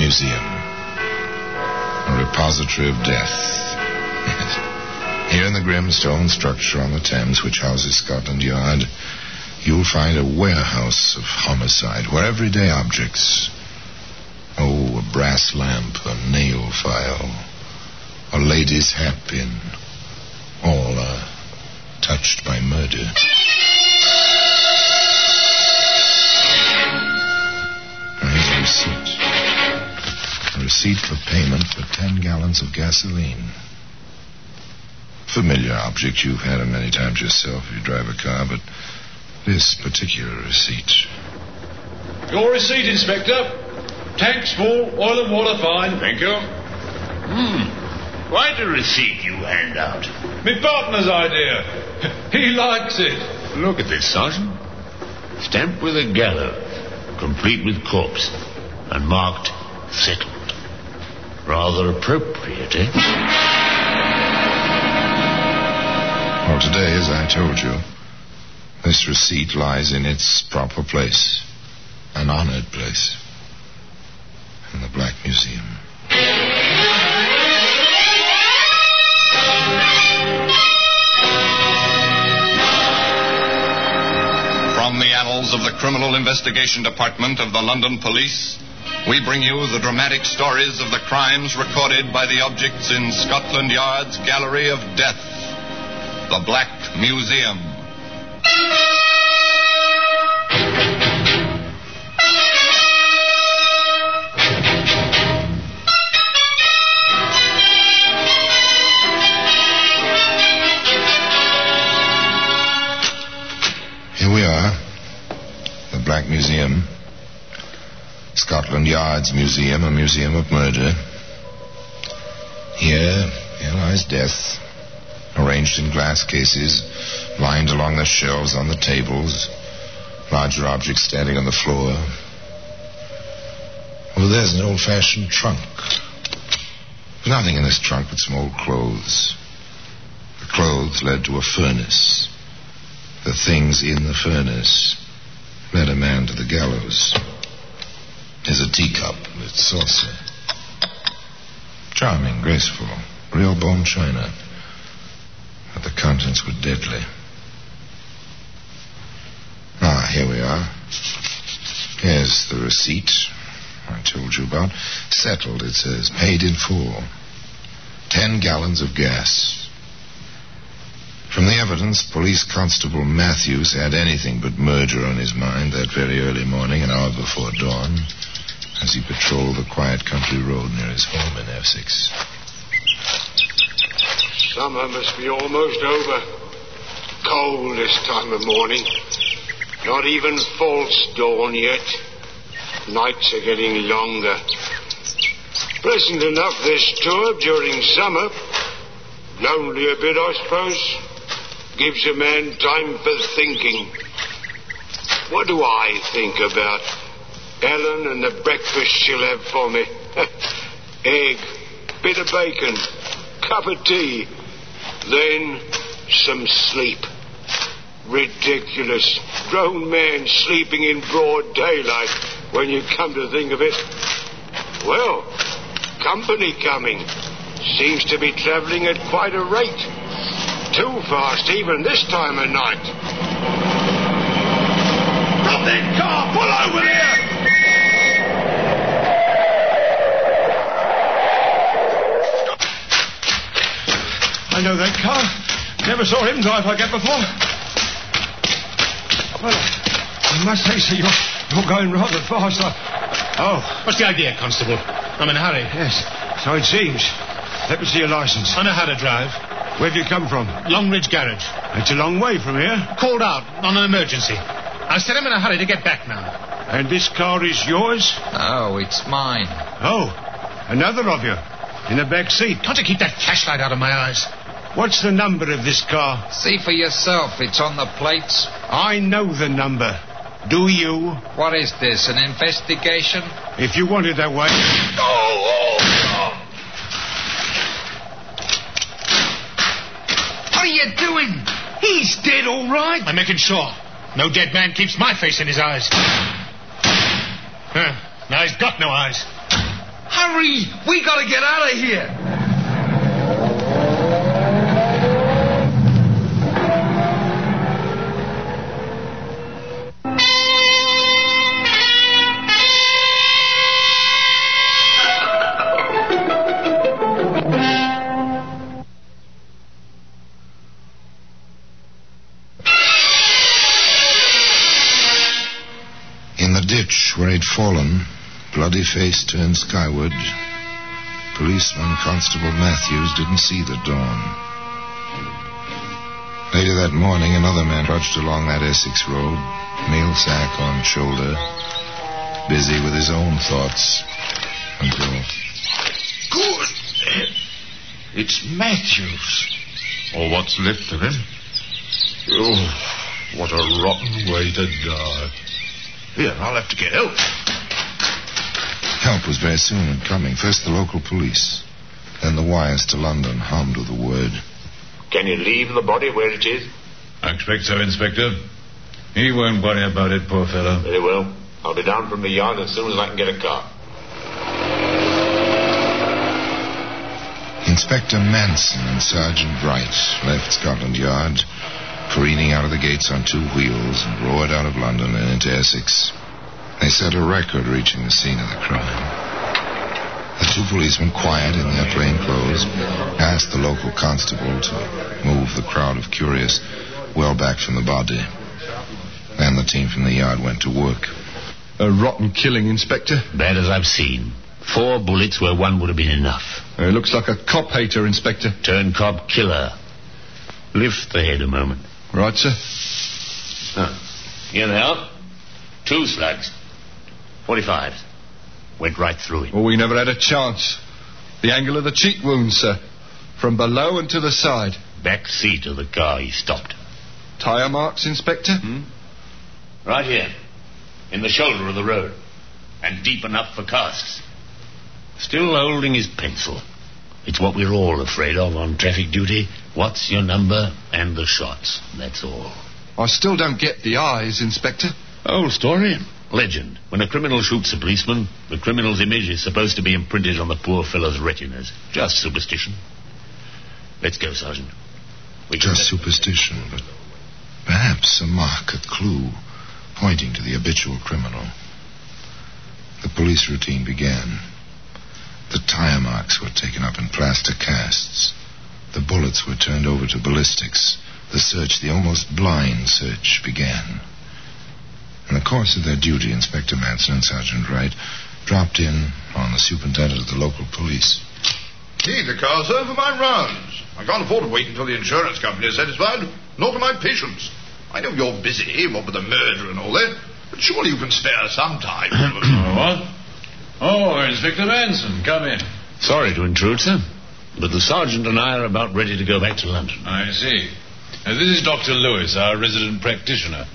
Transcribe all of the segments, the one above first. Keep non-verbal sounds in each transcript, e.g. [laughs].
Museum. A repository of death. Here in the grim stone structure on the Thames, which houses Scotland Yard, you'll find a warehouse of homicide where everyday objects, oh, a brass lamp, a nail file, a lady's hat pin, all are touched by murder. Receipt for payment for ten gallons of gasoline. Familiar object you've had it many times yourself if you drive a car, but this particular receipt. Your receipt, Inspector. Tanks full, oil and water fine. Thank you. Hmm. Quite a receipt you hand out. My partner's idea. [laughs] He likes it. Look at this, Sergeant. Stamped with a gallows, complete with corpse, and marked settled. Rather appropriate, eh? Well, today, as I told you, this receipt lies in its proper place, an honored place, in the Black Museum. From the annals of the Criminal Investigation Department of the London Police, we bring you the dramatic stories of the crimes recorded by the objects in Scotland Yard's Gallery of Death, the Black Museum. Here we are, the Black Museum. Scotland Yard's museum, a museum of murder. Here, here lies death, arranged in glass cases, lined along the shelves on the tables, larger objects standing on the floor. Well, there's an old fashioned trunk. There's nothing in this trunk but some old clothes. The clothes led to a furnace. The things in the furnace led a man to the gallows. There's a teacup with saucer. Charming, graceful, real bone china. But the contents were deadly. Ah, here we are. Here's the receipt I told you about. Settled, it says. Paid in full. Ten gallons of gas. From the evidence, Police Constable Matthews had anything but murder on his mind that very early morning, an hour before dawn, as he patrolled the quiet country road near his home in Essex. Summer must be almost over. Cold this time of morning. Not even false dawn yet. Nights are getting longer. Pleasant enough this tour during summer. Lonely a bit, I suppose. Gives a man time for thinking. What do I think about Ellen and the breakfast she'll have for me? [laughs] Egg, bit of bacon, cup of tea, then some sleep. Ridiculous. Grown man sleeping in broad daylight when you come to think of it. Well, company coming. Seems to be traveling at quite a rate. Too fast even this time of night. Stop that car! Pull over there! I know that car. Never saw him drive like that before. Well, I must say, sir, you're, you're going rather fast. I... Oh. What's the idea, Constable? I'm in a hurry. Yes, so it seems. Let me see your license. I know how to drive. Where've you come from? Longridge Garage. It's a long way from here. Called out on an emergency. I said I'm in a hurry to get back now. And this car is yours? Oh, it's mine. Oh, another of you. In the back seat. Can't you keep that flashlight out of my eyes? What's the number of this car? See for yourself. It's on the plates. I know the number. Do you? What is this, an investigation? If you want it that way. What are you doing? He's dead, all right. I'm making sure. No dead man keeps my face in his eyes. Huh, now he's got no eyes. Hurry! We gotta get out of here! Face turned skyward, policeman Constable Matthews didn't see the dawn. Later that morning, another man trudged along that Essex road, mail sack on shoulder, busy with his own thoughts, until Good. It's Matthews. Or what's left of him. Oh, what a rotten way to die. Here, I'll have to get help. Help was very soon in coming. First the local police, then the wires to London hummed with the word. Can you leave the body where it is? I expect so, Inspector. He won't worry about it, poor fellow. Very well. I'll be down from the yard as soon as I can get a car. Inspector Manson and Sergeant Wright left Scotland Yard, careening out of the gates on two wheels, and roared out of London and into Essex. They set a record reaching the scene of the crime. The two policemen, quiet in their plain clothes, asked the local constable to move the crowd of curious well back from the body. Then the team from the yard went to work. A rotten killing, Inspector. Bad as I've seen. Four bullets where one would have been enough. Uh, looks like a cop hater, Inspector. Turn cop killer. Lift the head a moment. Right, sir. Huh. Here they are. Two slugs. Forty-five. Went right through him. Well, we never had a chance. The angle of the cheek wound, sir. From below and to the side. Back seat of the car he stopped. Tire marks, Inspector? Hmm? Right here. In the shoulder of the road. And deep enough for casts. Still holding his pencil. It's what we're all afraid of on traffic duty. What's your number and the shots. That's all. I still don't get the eyes, Inspector. Old story. Legend. When a criminal shoots a policeman, the criminal's image is supposed to be imprinted on the poor fellow's retinas. Just superstition. Let's go, Sergeant. We Just superstition, but perhaps a mark, a clue, pointing to the habitual criminal. The police routine began. The tire marks were taken up in plaster casts. The bullets were turned over to ballistics. The search, the almost blind search, began. In the course of their duty, Inspector Manson and Sergeant Wright dropped in on the superintendent of the local police. Need the car, sir, for my rounds. I can't afford to wait until the insurance company is satisfied, nor can my patients. I know you're busy, what with the murder and all that, but surely you can spare some time. [clears throat] Oh, what? Oh, Inspector Manson, come in. Sorry to intrude, sir. But the sergeant and I are about ready to go back to London. I see. Uh, this is Dr. Lewis, our resident practitioner.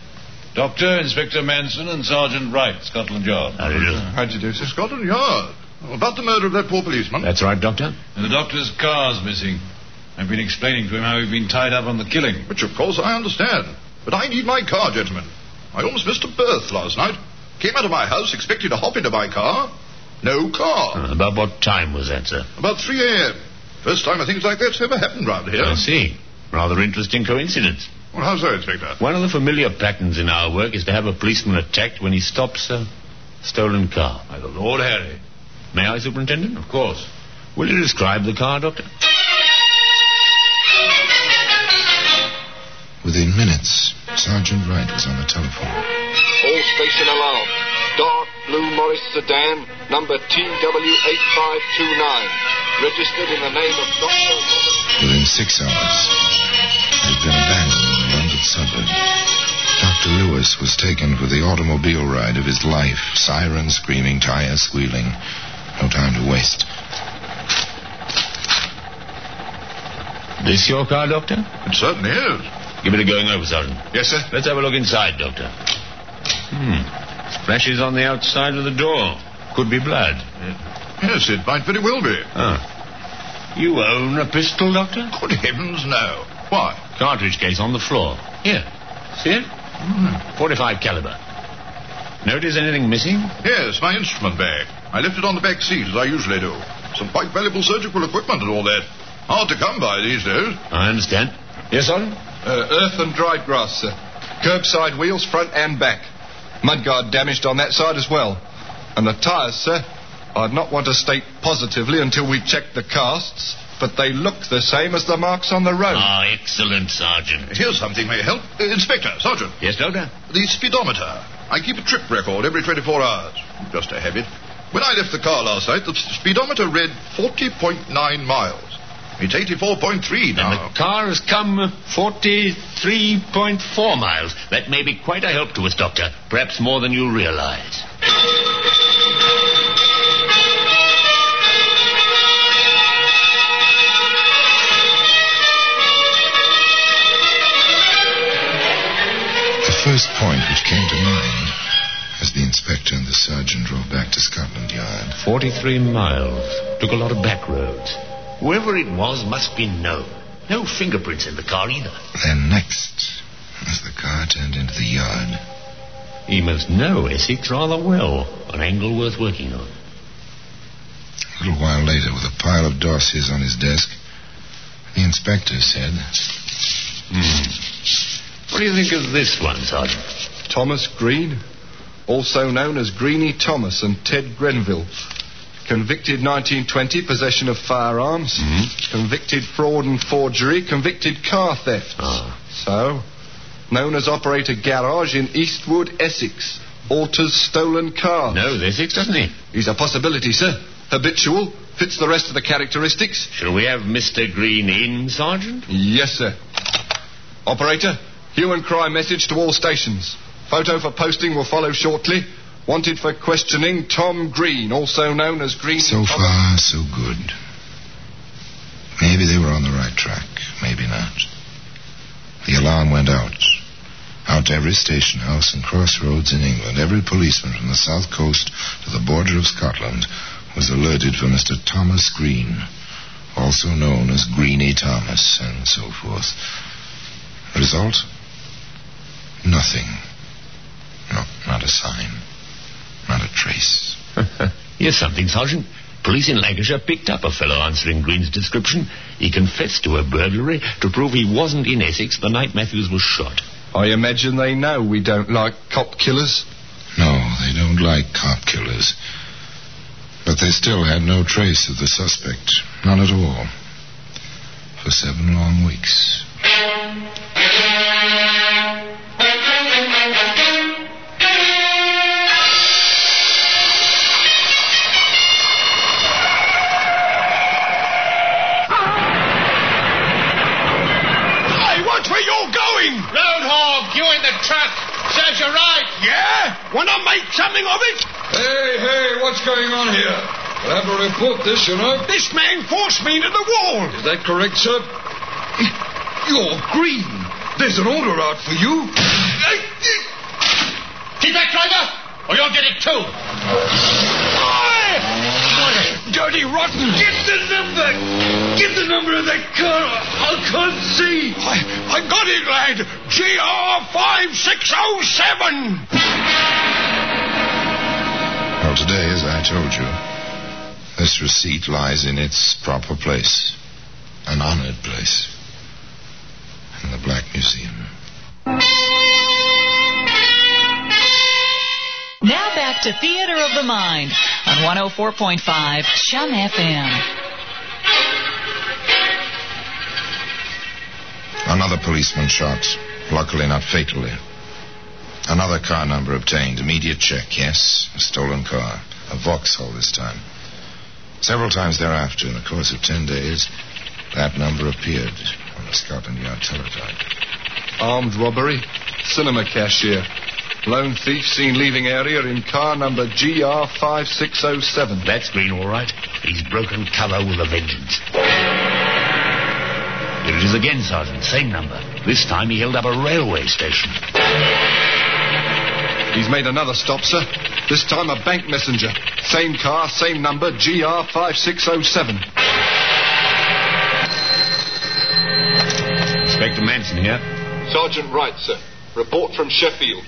Doctor, Inspector Manson, and Sergeant Wright, Scotland Yard. How do you do? How do you do, sir? Scotland Yard. About the murder of that poor policeman. That's right, Doctor. And the doctor's car's missing. I've been explaining to him how he'd been tied up on the killing. Which, of course, I understand. But I need my car, gentlemen. I almost missed a berth last night. Came out of my house, expecting to hop into my car. No car. Uh, about what time was that, sir? About 3 a.m. First time a thing like that's ever happened round here. I see. Rather interesting coincidence. Well, how's that, Inspector? One of the familiar patterns in our work is to have a policeman attacked when he stops a stolen car. By the Lord Harry. May I, Superintendent? Of course. Will you describe the car, Doctor? Within minutes, Sergeant Wright was on the telephone. All station alarm. Dark blue Morris sedan, number TW8529. Registered in the name of Dr. Within six hours, it had been abandoned a London suburb. Dr. Lewis was taken for the automobile ride of his life. Sirens screaming, tires squealing. No time to waste. This your car, Doctor? It certainly is. Give it a going over, Sergeant. Yes, sir. Let's have a look inside, Doctor. Hmm. Splashes on the outside of the door. Could be blood. Yes, it might very well be. Ah. You own a pistol, Doctor? Good heavens, no. Why? Cartridge case on the floor. Here. See it? 45 caliber. Notice anything missing? Yes, my instrument bag. I left it on the back seat, as I usually do. Some quite valuable surgical equipment and all that. Hard to come by these days. I understand. Yes, Sergeant? Uh, earth and dried grass, sir. Curbside wheels, front and back. Mudguard damaged on that side as well. And the tyres, sir, I'd not want to state positively until we check the casts, but they look the same as the marks on the road. Ah, excellent, Sergeant. Here's something may help. Uh, Inspector, Sergeant. Yes, Doctor? The speedometer. I keep a trip record every 24 hours. Just a habit. When I left the car last night, the speedometer read 40.9 miles. It's 84.3 now. And the car has come 43.4 miles. That may be quite a help to us, Doctor. Perhaps more than you realize. First point which came to mind as the inspector and the sergeant drove back to Scotland Yard 43 miles. Took a lot of back roads. Whoever it was must be known. No fingerprints in the car either. Then next, as the car turned into the yard, He must know Essex rather well. An angle worth working on. a little while later, with a pile of dossiers on his desk, the inspector said, What do you think of this one, Sergeant? Thomas Green, also known as Greenie Thomas and Ted Grenville. Convicted 1920, possession of firearms. Convicted fraud and forgery. Convicted car theft. Ah. So, known as operator garage in Eastwood, Essex. Alters stolen car. Knows Essex, doesn't he? He's a possibility, sir. Habitual. Fits the rest of the characteristics. Shall we have Mr. Green in, Sergeant? Yes, sir. Operator, hue and cry message to all stations. Photo for posting will follow shortly. Wanted for questioning Tom Green, also known as Green. So far, so good. Maybe they were on the right track, maybe not. The alarm went out. Out to every station house and crossroads in England, every policeman from the south coast to the border of Scotland was alerted for Mr. Thomas Green, also known as Greenie Thomas, and so forth. Result? Nothing. No, not a sign. Not a trace. [laughs] Here's something, Sergeant. Police in Lancashire picked up a fellow answering Green's description. He confessed to a burglary to prove he wasn't in Essex the night Matthews was shot. I imagine they know we don't like cop killers. No, they don't like cop killers. But they still had no trace of the suspect. None at all. For seven long weeks. Want to make something of it? Hey, hey, what's going on here? We'll have to report this, you know. This man forced me into the wall. Is that correct, sir? You're green. There's an order out for you. Keep back, or you'll get it too. Dirty rotten. Get the number. Get the number of that car. I can't see. I, I got it, lad. GR5607. Well, today, as I told you, this receipt lies in its proper place. An honored place. In the Black Museum. Now back to Theater of the Mind on 104.5 CHUM FM. Another policeman shot. Luckily, not fatally. Another car number obtained. Immediate check, yes. A stolen car. A Vauxhall this time. Several times thereafter, in the course of ten days, that number appeared on the Scotland Yard teletype. Armed robbery. Cinema cashier. Lone thief seen leaving area in car number GR5607. That's Green, all right. He's broken cover with a vengeance. Here it is again, Sergeant. Same number. This time he held up a railway station. He's made another stop, sir. This time a bank messenger. Same car, same number, GR5607. Inspector Manson here. Sergeant Wright, sir. Report from Sheffield.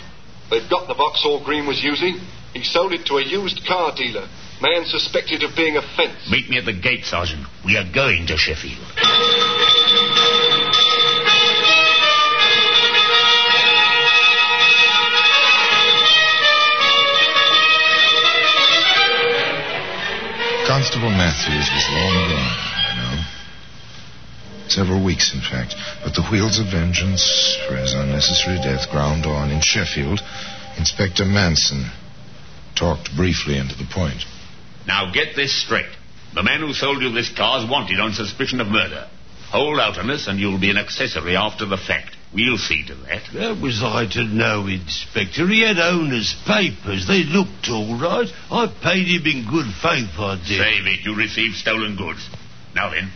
They've got the Vauxhall Green was using. He sold it to a used car dealer. Man suspected of being a fence. Meet me at the gate, Sergeant. We are going to Sheffield. Constable Matthews was long gone, I know. Several weeks, in fact. But the wheels of vengeance for his unnecessary death ground on in Sheffield. Inspector Manson talked briefly and to the point. Now get this straight. The man who sold you this car is wanted on suspicion of murder. Hold out on us and you'll be an accessory after the fact. We'll see to that. How was I to know, Inspector? He had owner's papers. They looked all right. I paid him in good faith, I did. Save it. You received stolen goods. Now then,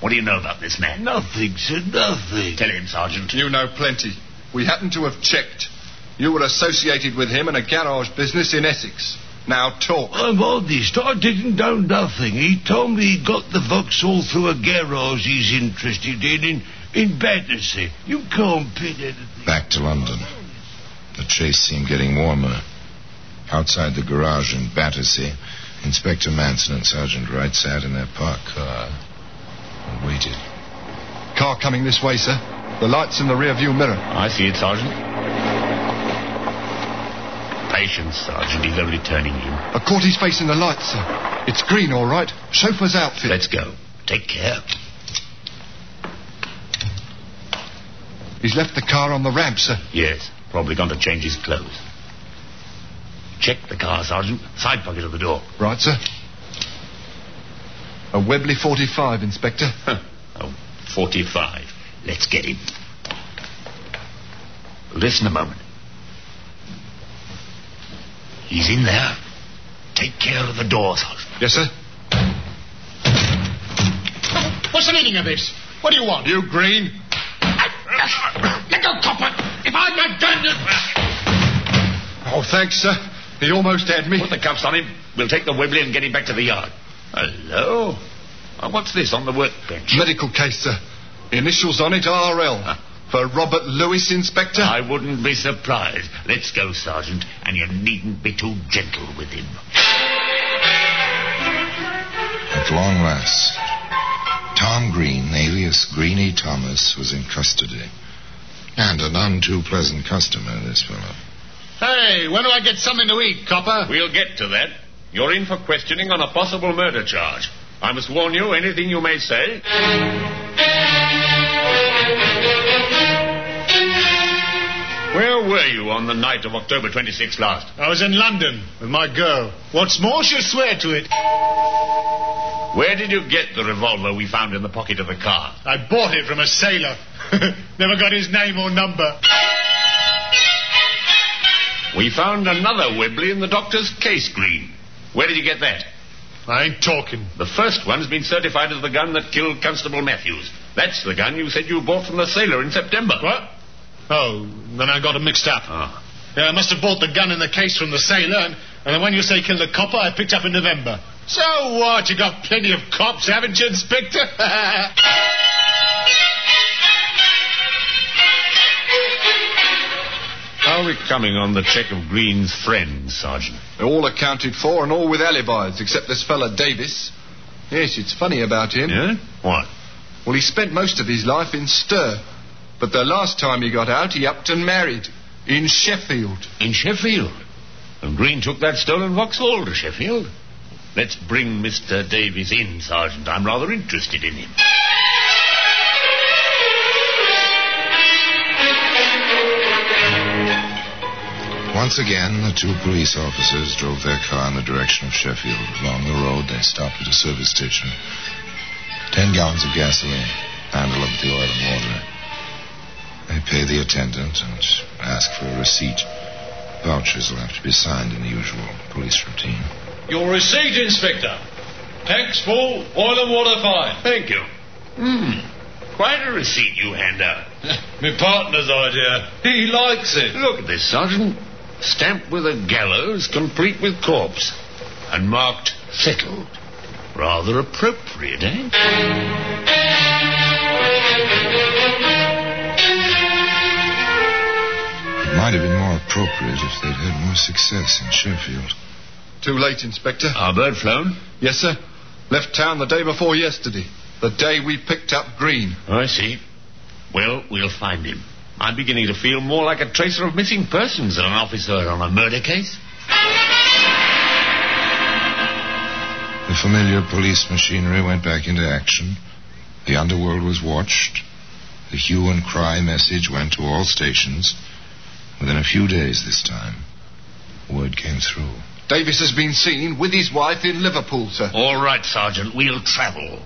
what do you know about this man? Nothing, sir, nothing. Tell him, Sergeant. You know plenty. We happen to have checked. You were associated with him in a garage business in Essex. Now talk. I'm honest. I didn't know nothing. He told me he got the Vauxhall through a garage he's interested in in, in Battersea. You can't pin anything. Back to London. The chase seemed getting warmer. Outside the garage in Battersea, Inspector Manson and Sergeant Wright sat in their parked car and waited. Car coming this way, sir. The light's in the rear view mirror. I see it, Sergeant. Patience, Sergeant. He's only turning in. I caught his face in the light, sir. It's green, all right. Chauffeur's outfit. Let's go. Take care. He's left the car on the ramp, sir. Yes, probably gone to change his clothes. Check the car, Sergeant. Side pocket of the door. Right, sir. A Webley 45, Inspector. Huh. Oh, 45. Let's get him. Listen a moment. He's in there. Take care of the door, Sergeant. Yes, sir. What's the meaning of this? What do you want? You green? Let go, copper! If I'd not done it... Oh, thanks, sir. He almost had me. Put the cuffs on him. We'll take the Webley and get him back to the yard. Hello? Oh, what's this on the workbench? Medical case, sir. Initials on it RL. For Robert Lewis, Inspector? I wouldn't be surprised. Let's go, Sergeant, and you needn't be too gentle with him. At long last, Tom Green, alias Greeny Thomas, was in custody. And a none too pleasant customer, this fellow. Hey, when do I get something to eat, copper? We'll get to that. You're in for questioning on a possible murder charge. I must warn you, anything you may say. Where were you on the night of October 26 last? I was in London with my girl. What's more, she'll swear to it. Where did you get the revolver we found in the pocket of the car? I bought it from a sailor. [laughs] Never got his name or number. We found another Webley in the doctor's case, Green. Where did you get that? I ain't talking. The first one's been certified as the gun that killed Constable Matthews. That's the gun you said you bought from the sailor in September. What? Oh, then I got it mixed up. Ah. Yeah, I must have bought the gun in the case from the sailor, and, and the one you say killed the copper I picked up in November. So what? You got plenty of cops, haven't you, Inspector? [laughs] How are we coming on the check of Green's friends, Sergeant? They're all accounted for and all with alibis, except this fella Davis. Yes, it's funny about him. Yeah? What? Well, he spent most of his life in stir. But the last time he got out, he upped and married. In Sheffield. In Sheffield? And Green took that stolen Vauxhall to Sheffield? Let's bring Mr. Davies in, Sergeant. I'm rather interested in him. Once again, the two police officers drove their car in the direction of Sheffield. Along the road, they stopped at a service station. Ten gallons of gasoline. Handle up the oil and water. They pay the attendant and ask for a receipt. Vouchers will have to be signed in the usual police routine. Your receipt, Inspector. Tanks full, oil and water fine. Thank you. Hmm. Quite a receipt you hand out. [laughs] My partner's idea. He likes it. Look at this, Sergeant. Stamped with a gallows, complete with corpse. And marked settled. Rather appropriate, eh? It might have been more appropriate if they'd had more success in Sheffield. Too late, Inspector. Our bird flown? Yes, sir. Left town the day before yesterday. The day we picked up Green. Oh, I see. Well, we'll find him. I'm beginning to feel more like a tracer of missing persons than an officer on a murder case. The familiar police machinery went back into action. The underworld was watched. The hue and cry message went to all stations. Within a few days this time, word came through. Davis has been seen with his wife in Liverpool, sir. All right, Sergeant. We'll travel.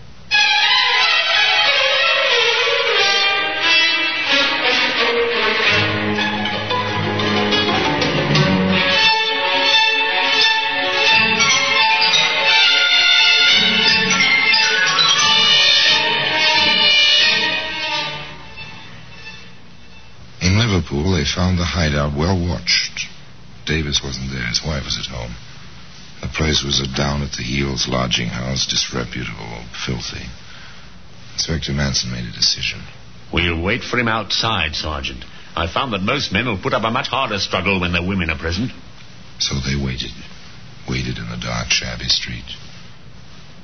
In Liverpool, they found the hideout well watched. Davis wasn't there. His wife was at home. The place was a down at the heels lodging house, disreputable, filthy. Inspector Manson made a decision. We'll wait for him outside, Sergeant. I found that most men will put up a much harder struggle when their women are present. So they waited. Waited in the dark, shabby street.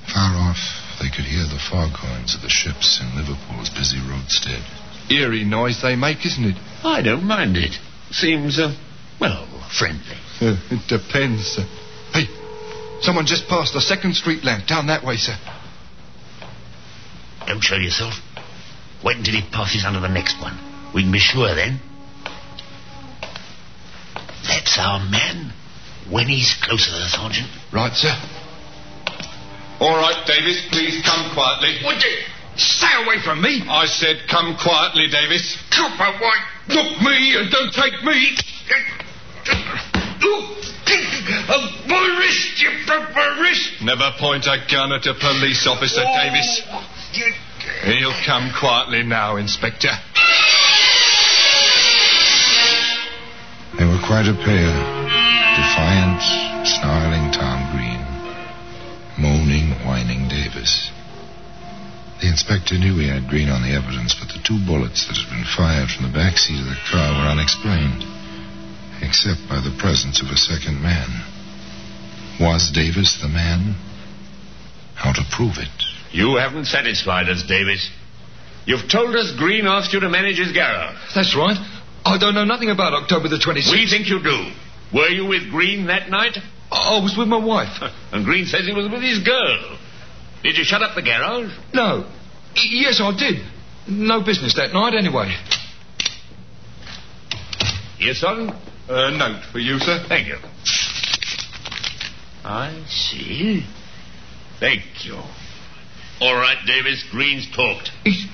Far off, they could hear the foghorns of the ships in Liverpool's busy roadstead. Eerie noise they make, isn't it? I don't mind it. Seems, uh, well, friendly. Uh, it depends, sir. Hey, someone just passed the second street lamp down that way, sir. Don't show yourself. Wait until he passes under the next one. We can be sure then. That's our man. When he's closer, Sergeant. Right, sir. All right, Davis, please come quietly. Would you stay away from me? I said come quietly, Davis. Copper White, look me and don't take me. Wrist, you broke my wrist. Never point a gun at a police officer, Davis. He'll come quietly now, Inspector. They were quite a pair. Defiant, snarling Tom Green. Moaning, whining Davis. The inspector knew he had Green on the evidence, but the two bullets that had been fired from the back seat of the car were unexplained, except by the presence of a second man. Was Davis the man? How to prove it? You haven't satisfied us, Davis. You've told us Green asked you to manage his garage. That's right. I don't know nothing about October the 26th. We think you do. Were you with Green that night? I was with my wife. [laughs] and Green says he was with his girl. Did you shut up the garage? No. Y- yes, I did. No business that night, anyway. Yes, son? A note for you, sir. Thank you. I see. Thank you. All right, Davis. Green's talked. He's,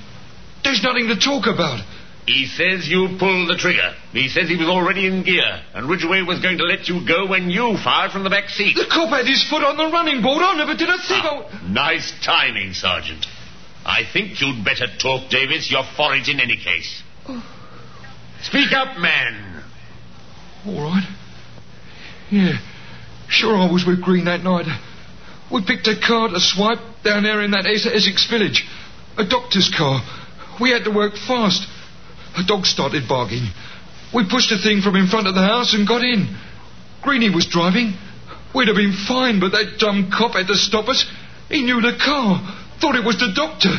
there's nothing to talk about. He says you pulled the trigger. He says he was already in gear, and Ridgeway was going to let you go when you fired from the back seat. The cop had his foot on the running board. I never did a thing. Ah, nice timing, Sergeant. I think you'd better talk, Davis. You're for it in any case. Speak up, man. All right. Yeah. Sure, I was with Green that night. We picked a car to swipe down there in that Es- Essex village. A doctor's car. We had to work fast. A dog started barking. We pushed the thing from in front of the house and got in. Greeny was driving. We'd have been fine, but that dumb cop had to stop us. He knew the car. Thought it was the doctor.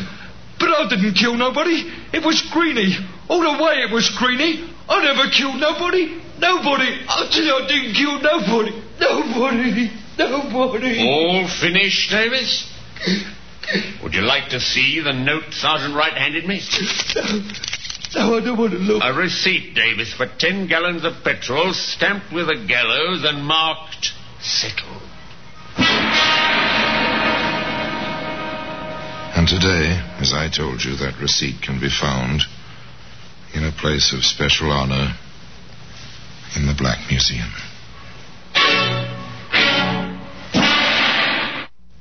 But I didn't kill nobody. It was Greeny. All the way it was Greeny. I never killed nobody. Nobody. I tell you, I didn't kill nobody. Nobody. Nobody. All finished, Davis? Would you like to see the note Sergeant Wright handed me? No, I don't want to look. A receipt, Davis, for ten gallons of petrol, stamped with a gallows and marked settle. And today, as I told you, that receipt can be found in a place of special honor in the Black Museum.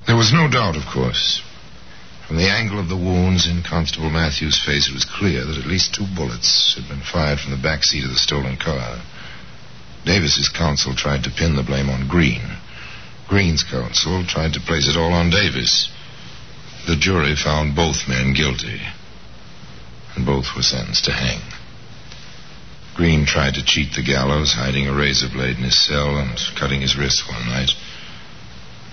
There was no doubt, of course. From the angle of the wounds in Constable Matthews' face, it was clear that at least two bullets had been fired from the back seat of the stolen car. Davis's counsel tried to pin the blame on Green. Green's counsel tried to place it all on Davis. The jury found both men guilty, and both were sentenced to hang. Green tried to cheat the gallows, hiding a razor blade in his cell and cutting his wrist one night.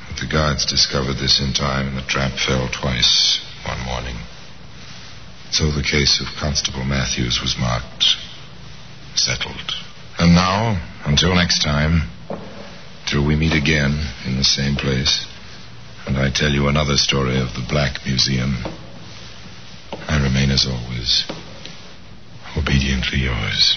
But the guards discovered this in time, and the trap fell twice one morning. So the case of Constable Matthews was marked settled. And now, until next time, till we meet again in the same place, and I tell you another story of the Black Museum, I remain as always, obediently yours.